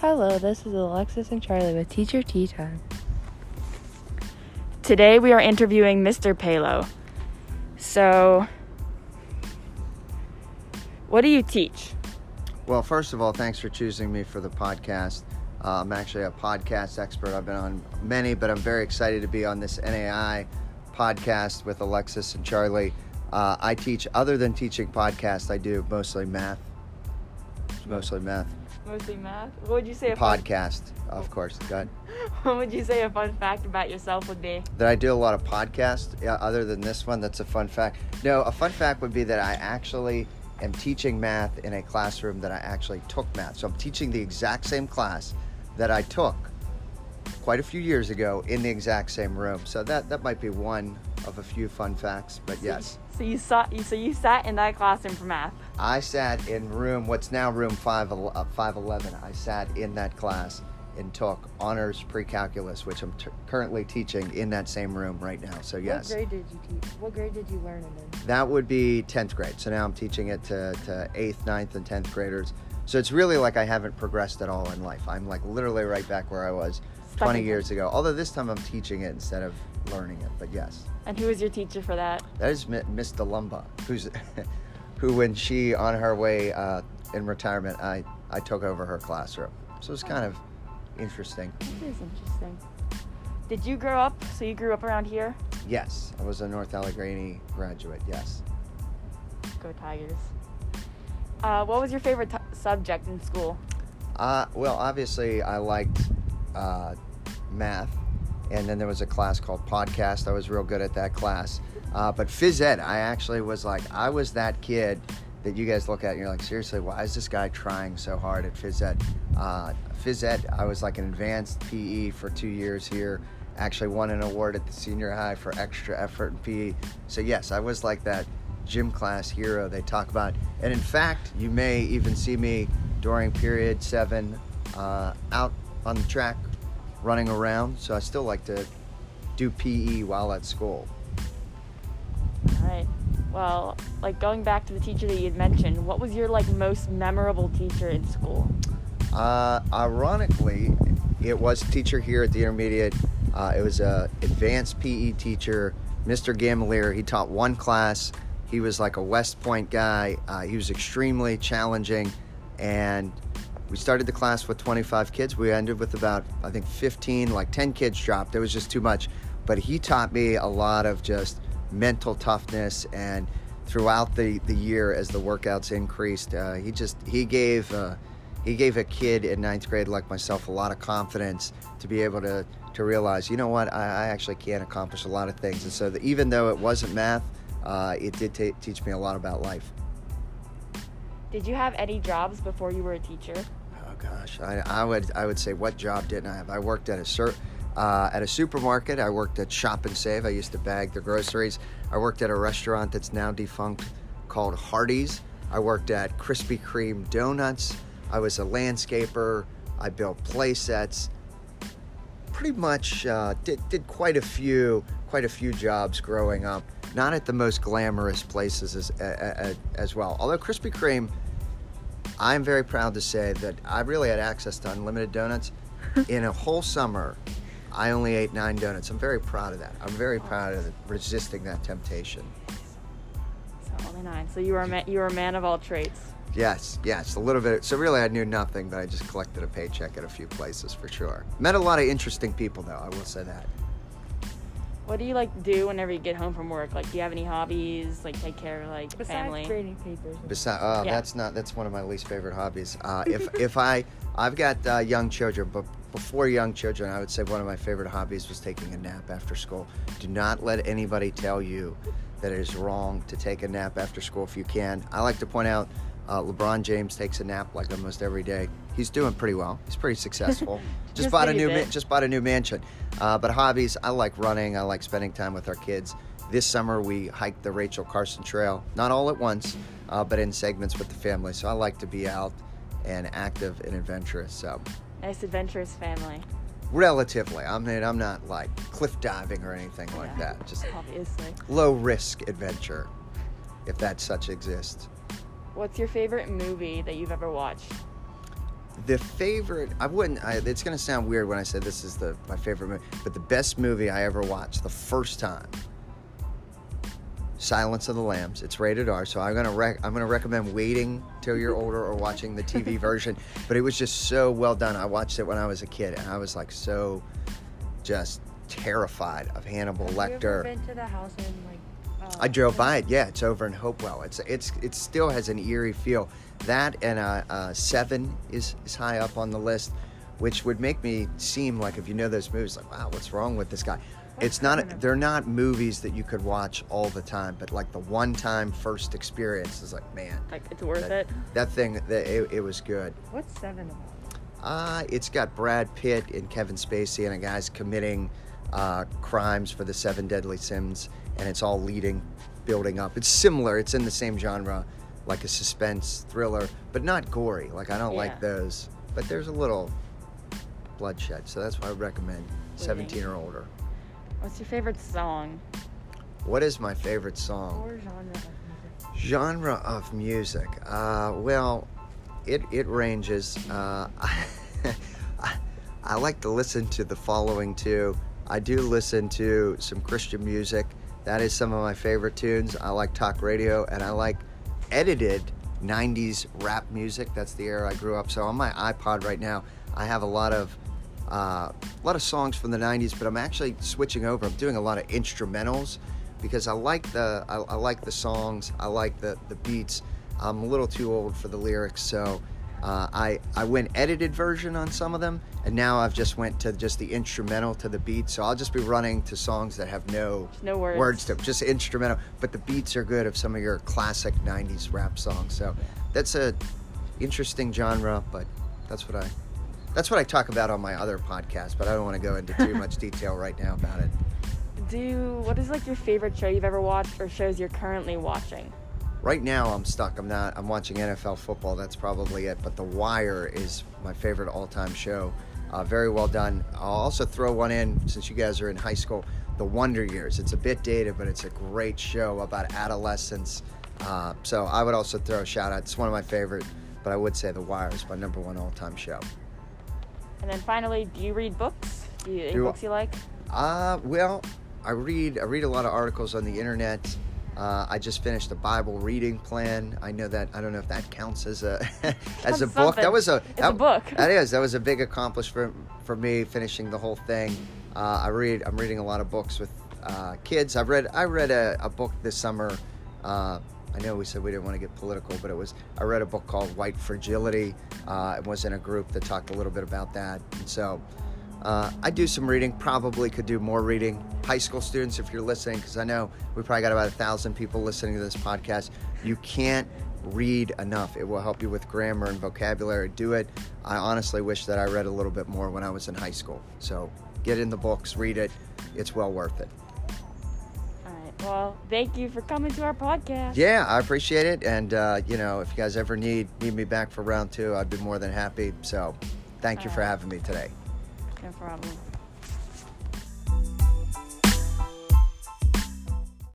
Hello, this is Alexis and Charlie with Teacher Tea Time. Today we are interviewing Mr. Palo. So, what do you teach? Well, first of all, thanks for choosing me for the podcast. Uh, I'm actually a podcast expert. I've been on many, but I'm very excited to be on this NAI podcast with Alexis and Charlie. Uh, I teach, other than teaching podcasts, I do mostly math. Mostly math. Mostly math. What would you say? A fun, Podcast, of course. Go ahead. what would you say a fun fact about yourself would be? That I do a lot of podcasts. Yeah, other than this one, that's a fun fact. No, a fun fact would be that I actually am teaching math in a classroom that I actually took math. So I'm teaching the exact same class that I took quite a few years ago in the exact same room. So that that might be one of a few fun facts. But yes, So you sat. So you sat in that classroom for math. I sat in room what's now room five uh, five eleven. I sat in that class and took honors pre-calculus, which I'm t- currently teaching in that same room right now. So yes. What grade did you teach? What grade did you learn it in? That would be 10th grade. So now I'm teaching it to, to 8th, 9th, and 10th graders. So it's really like I haven't progressed at all in life. I'm like literally right back where I was Stuck 20 years ago. Although this time I'm teaching it instead of learning it. But yes, And who was your teacher for that? that is Mi- Miss DeLumba, who's who when she on her way uh, in retirement, I I took over her classroom. So it's kind of interesting. That is interesting. Did you grow up? So you grew up around here? Yes, I was a North Allegheny graduate. Yes. Go Tigers. Uh, what was your favorite t- subject in school? Uh, well, obviously, I liked uh, math, and then there was a class called podcast. I was real good at that class. Uh, but phys ed, I actually was like, I was that kid that you guys look at and you're like, seriously, why is this guy trying so hard at phys ed? Uh, phys ed, I was like an advanced PE for two years here. Actually, won an award at the senior high for extra effort in PE. So, yes, I was like that gym class hero they talk about. And in fact, you may even see me during period seven uh, out on the track running around. So I still like to do PE while at school. Right. Well, like going back to the teacher that you had mentioned, what was your like most memorable teacher in school? Uh, ironically, it was a teacher here at the intermediate. Uh, it was a advanced PE teacher, Mr. Gamalier. He taught one class. He was like a West Point guy. Uh, he was extremely challenging, and we started the class with 25 kids. We ended with about I think 15, like 10 kids dropped. It was just too much. But he taught me a lot of just mental toughness and throughout the, the year as the workouts increased uh, he just he gave uh, he gave a kid in ninth grade like myself a lot of confidence to be able to to realize you know what I, I actually can accomplish a lot of things and so that even though it wasn't math uh, it did ta teach me a lot about life Did you have any jobs before you were a teacher? Oh gosh, I, I would I would say what job didn't I have? I worked at a sur- uh, at a supermarket. I worked at Shop and Save. I used to bag the groceries. I worked at a restaurant that's now defunct called Hardee's. I worked at Krispy Kreme Donuts. I was a landscaper. I built play sets. Pretty much uh, did did quite a few quite a few jobs growing up. Not at the most glamorous places as as, as well. Although Krispy Kreme I'm very proud to say that I really had access to unlimited donuts. In a whole summer, I only ate nine donuts. I'm very proud of that. I'm very proud of resisting that temptation. So only nine. So you were a ma- you were a man of all traits. Yes, yes, a little bit. So really, I knew nothing, but I just collected a paycheck at a few places for sure. Met a lot of interesting people, though. I will say that. What do you like do whenever you get home from work? Like, do you have any hobbies? Like, take care of like Besides family. grading papers. Besides, uh, Yeah. that's not that's one of my least favorite hobbies. Uh, if if I I've got uh, young children, but before young children, I would say one of my favorite hobbies was taking a nap after school. Do not let anybody tell you that it is wrong to take a nap after school if you can. I like to point out uh, LeBron James takes a nap like almost every day. He's doing pretty well. He's pretty successful. just Yes, bought a new ma- just bought a new mansion. Uh, but hobbies, I like running. I like spending time with our kids. This summer we hiked the Rachel Carson Trail, not all at once, uh, but in segments with the family. So I like to be out and active and adventurous. So Nice adventurous family. relatively, I mean, I'm not like cliff diving or anything like Yeah. that. Just Obviously. low risk adventure, if that such exists. What's your favorite movie that you've ever watched? the favorite I wouldn't. I, it's gonna sound weird when I say this is the my favorite movie, but the best movie I ever watched the first time. Silence of the Lambs. It's rated R, so I'm gonna rec- I'm gonna recommend waiting till you're older or watching the TV version. But it was just so well done. I watched it when I was a kid, and I was like so, just terrified of Hannibal Have you ever Lecter. been to the house in like? Uh, I drove by it. Yeah, it's over in Hopewell. It's it's it still has an eerie feel. That and uh, uh, Seven is is high up on the list, which would make me seem like if you know those movies, like wow, what's wrong with this guy? It's not they're not movies that you could watch all the time, but like the one time first experience is like man, Like it's worth that, it. that thing that it, it was good. What's seven about? Uh, it's got Brad Pitt and Kevin Spacey and a guy's committing uh, crimes for the seven deadly sins, and it's all leading, building up. It's similar. It's in the same genre, like a suspense thriller, but not gory. Like I don't Yeah. like those, but there's a little bloodshed, so that's why I recommend 17 or older. What's your favorite song? What is my favorite song? Or genre of music? Genre of music. Uh, well, it it ranges. Uh, I, I like to listen to the following too. I do listen to some Christian music. That is some of my favorite tunes. I like talk radio, and I like edited 90s rap music. That's the era I grew up. So on my iPod right now, I have a lot of uh, a lot of songs from the 90s, but I'm actually switching over. I'm doing a lot of instrumentals because I like the I, I like the songs. I like the the beats. I'm a little too old for the lyrics, so uh, I I went edited version on some of them, and now I've just went to just the instrumental to the beat. So I'll just be running to songs that have no no words. to them, just instrumental. But the beats are good of some of your classic '90s rap songs. So that's a interesting genre, but that's what I that's what I talk about on my other podcast. But I don't want to go into too much detail right now about it. Do what is like your favorite show you've ever watched or shows you're currently watching? Right now, I'm stuck. I'm not. I'm watching NFL football. That's probably it. But The Wire is my favorite all-time show. Uh, very well done. I'll also throw one in since you guys are in high school. The Wonder Years. It's a bit dated, but it's a great show about adolescence. Uh, so I would also throw a shout out. It's one of my favorite. But I would say The Wire is my number one all-time show. And then finally, do you read books? Do you, any Do- books you like? Uh, well, I read I read a lot of articles on the internet. Uh, I just finished a Bible reading plan. I know that I don't know if that counts as a as a Counts book. That was a It's a that- book. That is that was a big accomplishment for me finishing the whole thing. Uh, I read I'm reading a lot of books with uh, kids. I've read I read a, a book this summer. I know we said we didn't want to get political, but it was I read a book called White Fragility. Uh, it was in a group that talked a little bit about that. And so uh, I do some reading. Probably could do more reading. High school students, if you're listening, because I know we probably got about a thousand people listening to this podcast. You can't read enough. It will help you with grammar and vocabulary. Do it. I honestly wish that I read a little bit more when I was in high school. So get in the books, read it. It's well worth it. All right. Well, thank you for coming to our podcast. Yeah, I appreciate it. And uh, you know, if you guys ever need need me back for round two, I'd be more than happy. So, thank you for having me today. No problem.